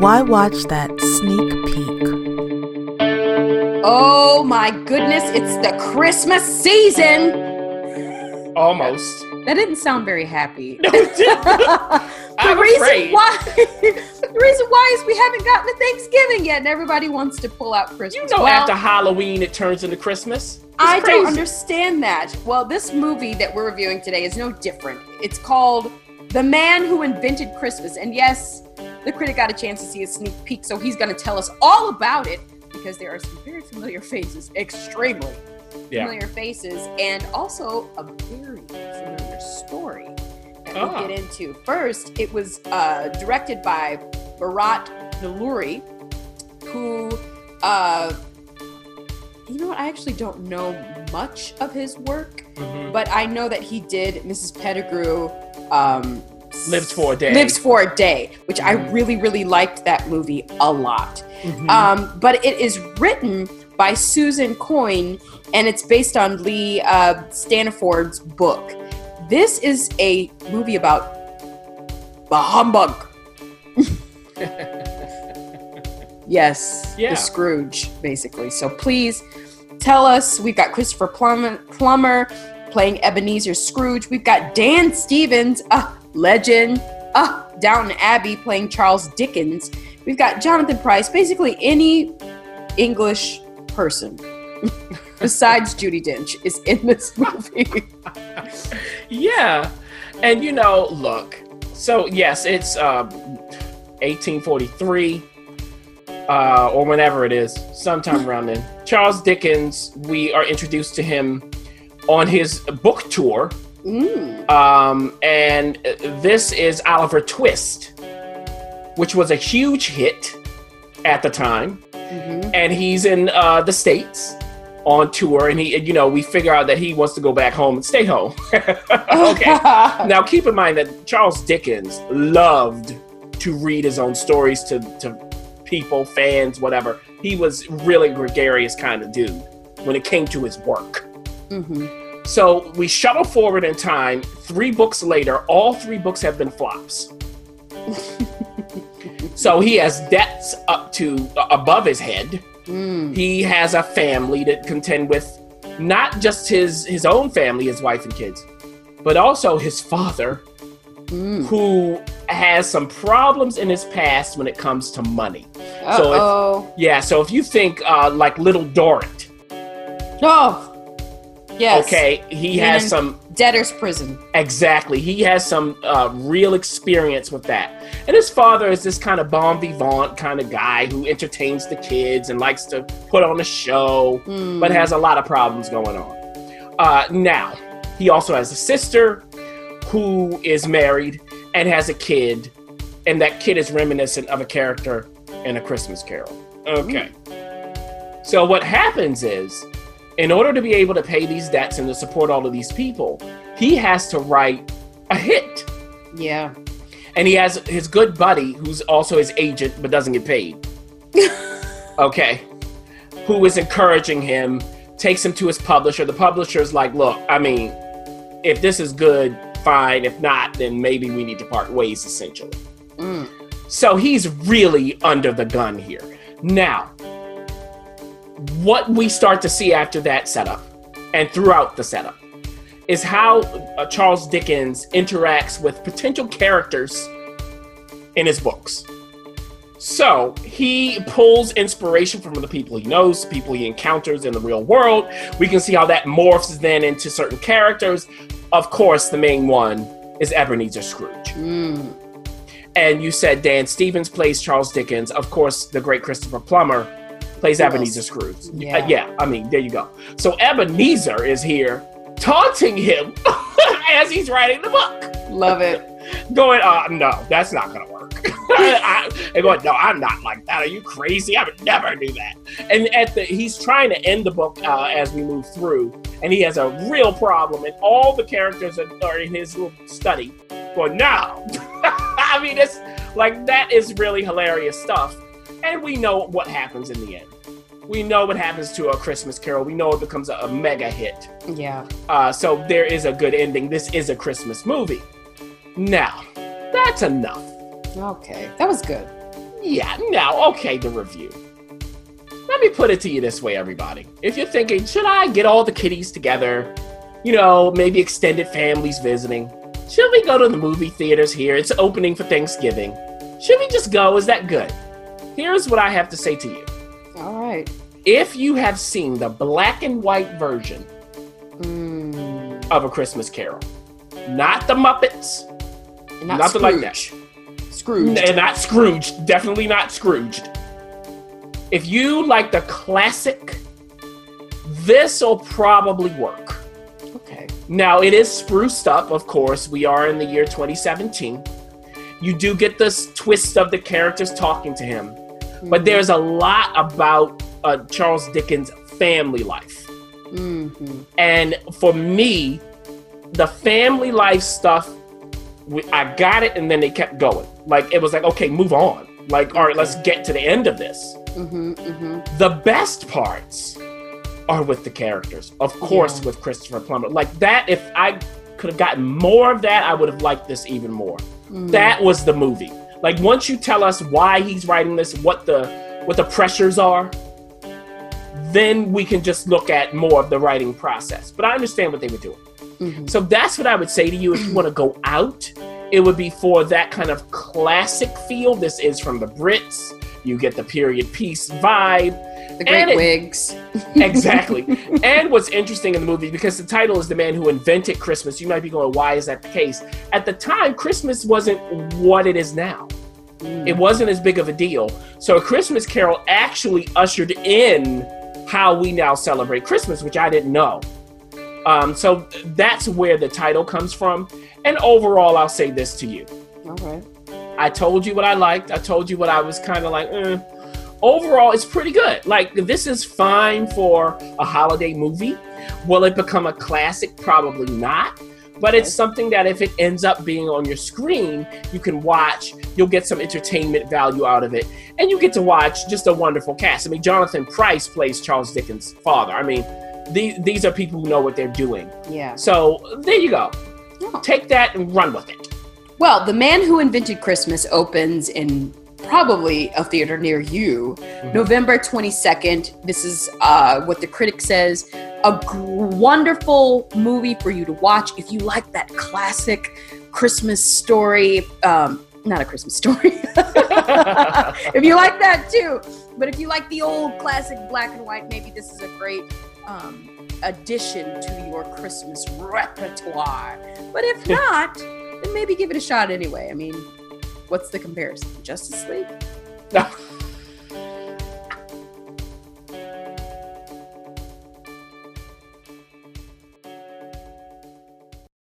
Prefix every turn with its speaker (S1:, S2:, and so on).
S1: why watch that sneak peek?
S2: Oh my goodness, it's the Christmas season.
S3: Almost.
S2: That didn't sound very happy.
S3: No, it didn't.
S2: the
S3: I'm
S2: reason
S3: afraid.
S2: why the reason why is we haven't gotten to Thanksgiving yet, and everybody wants to pull out Christmas.
S3: You know,
S2: Well,
S3: after Halloween, it turns into Christmas. It's
S2: I
S3: crazy.
S2: don't understand that. Well, this movie that we're reviewing today is no different. It's called The Man Who Invented Christmas. And yes, the critic got a chance to see a sneak peek, so he's going to tell us all about it because there are some very familiar faces, extremely
S3: Yeah.
S2: familiar faces, and also a very familiar story that we'll
S3: Ah.
S2: get into. First, it was uh, directed by Bharat Nalluri, who, uh, you know what, I actually don't know much of his work,
S3: Mhm.
S2: but I know that he did Mrs. Pettigrew. Um,
S3: Lives for a Day.
S2: Lives for a Day, which I
S3: Mhm.
S2: really, really liked that movie a lot.
S3: Mhm.
S2: Um, but it is written by Susan Coyne and it's based on Lee uh, Stanford's book. This is a movie about the humbug. yes,
S3: Yeah.
S2: the Scrooge, basically. So please tell us. We've got Christopher Plummer, Plummer playing Ebenezer Scrooge. We've got Dan Stevens, a legend. Uh, Downton Abbey playing Charles Dickens. We've got Jonathan Pryce, basically any English person besides Judi Dench is in this movie.
S3: yeah. And you know, look. So yes, it's um, 1843, uh, or whenever it is, sometime around then. Charles Dickens. We are introduced to him on his book tour,
S2: Mm.
S3: um, and this is Oliver Twist, which was a huge hit at the time.
S2: Mhm.
S3: and he's in uh, the states on tour and he you know we figure out that he wants to go back home and stay home okay now keep in mind that charles dickens loved to read his own stories to, to people fans whatever he was really gregarious kind of dude when it came to his work
S2: Mhm.
S3: So we shuttle forward in time three books later all three books have been flops so he has debts up to uh, above his head
S2: Mm.
S3: he has a family to contend with not just his his own family his wife and kids but also his father
S2: Mm.
S3: who has some problems in his past when it comes to money So if-
S2: Uh-oh.
S3: yeah so if you think uh, like little dorrit
S2: Oh. Yes.
S3: okay he has some
S2: Debtor's prison.
S3: exactly he has some uh, real experience with that and his father is this kind of bon vivant kind of guy who entertains the kids and likes to put on a show
S2: Mm.
S3: but has a lot of problems going on. Uh, now, he also has a sister who is married and has a kid, and that kid is reminiscent of a character in A Christmas Carol. Okay. So, what happens is, in order to be able to pay these debts and to support all of these people, he has to write a hit.
S2: Yeah.
S3: And he has his good buddy, who's also his agent but doesn't get paid. okay. Who is encouraging him, takes him to his publisher. The publisher's like, look, I mean, if this is good, fine. If not, then maybe we need to part ways, essentially.
S2: Mm.
S3: So he's really under the gun here. Now, what we start to see after that setup and throughout the setup is how uh, Charles Dickens interacts with potential characters in his books. So he pulls inspiration from the people he knows, people he encounters in the real world. We can see how that morphs then into certain characters. Of course, the main one is Ebenezer Scrooge.
S2: Mm.
S3: And you said Dan Stevens plays Charles Dickens. Of course, the great Christopher Plummer plays? Ebenezer Scrooge.
S2: Yeah.
S3: Uh, yeah, I mean, there you go. So Ebenezer is here taunting him as he's writing the book,
S2: Love it.
S3: going, uh, no, that's not going to work. I, and going, no, I'm not like that. Are you crazy? I would never do that. And at the, he's trying to end the book uh, as we move through, and he has a real problem, and all the characters are, are in his little study going, no. I mean, it's like that is really hilarious stuff. And we know what happens in the end. We know what happens to a Christmas Carol. We know it becomes a, a mega hit.
S2: Yeah.
S3: Uh, so there is a good ending. This is a Christmas movie. Now, that's enough.
S2: Okay. That was good.
S3: Yeah, now, okay, the review. Let me put it to you this way, everybody. If you're thinking, should I get all the kiddies together? You know, maybe extended families visiting. Should we go to the movie theaters here? It's opening for Thanksgiving. Should we just go? Is that good? Here's what I have to say to you. If you have seen the black and white version
S2: Mm,
S3: of A Christmas Carol, not the Muppets,
S2: and not
S3: nothing like that.
S2: Scrooge. Scrooge.
S3: and not Scrooge, definitely not Scrooged. If you like the classic, this will probably work.
S2: Okay.
S3: Now, it is spruced up, of course. We are in the year 2017. You do get this twist of the characters talking to him, but there's a lot about uh, Charles Dickens' family life.
S2: Mm-hmm.
S3: And for me, the family life stuff, I got it, and then they kept going. Like, it was like, okay, move on. Like, all right, let's get to the end of this.
S2: Mm-hmm. Mm-hmm.
S3: The best parts are with the characters. Of course,
S2: Yeah.
S3: with Christopher Plummer. Like that, if I could have gotten more of that, I would have liked this even more.
S2: Mm.
S3: That was the movie. Like once you tell us why he's writing this, what the what the pressures are, then we can just look at more of the writing process. But I understand what they were doing.
S2: Mhm.
S3: So that's what I would say to you if you want to go out. It would be for that kind of classic feel. This is from the Brits. You get the period piece vibe.
S2: The great
S3: it-
S2: wigs.
S3: Exactly. and what's interesting in the movie, because the title is The Man Who Invented Christmas, you might be going, why is that the case? At the time, Christmas wasn't what it is now.
S2: Mm.
S3: It wasn't as big of a deal. So, A Christmas Carol actually ushered in how we now celebrate Christmas, which I didn't know. Um, so, that's where the title comes from. And overall, I'll say this to you.
S2: Right.
S3: I told you what I liked. I told you what I was kind of like. eh. Overall, it's pretty good. Like this is fine for a holiday movie. Will it become a classic? Probably not. But it's something that if it ends up being on your screen, you can watch. You'll get some entertainment value out of it, and you get to watch just a wonderful cast. I mean, Jonathan Pryce plays Charles Dickens' father. I mean, these these are people who know what they're doing.
S2: Yeah.
S3: So there you go.
S2: Oh.
S3: Take that and run with it.
S2: Well, The Man Who Invented Christmas opens in probably a theater near you November 22nd. This is uh, what the critic says a wonderful movie for you to watch if you like that classic Christmas story. Um, not a Christmas story. if you like that too. But if you like the old classic black and white, maybe this is a great um, addition to your Christmas repertoire. But if not, then maybe give it a shot anyway. I mean, what's the comparison? Justice League?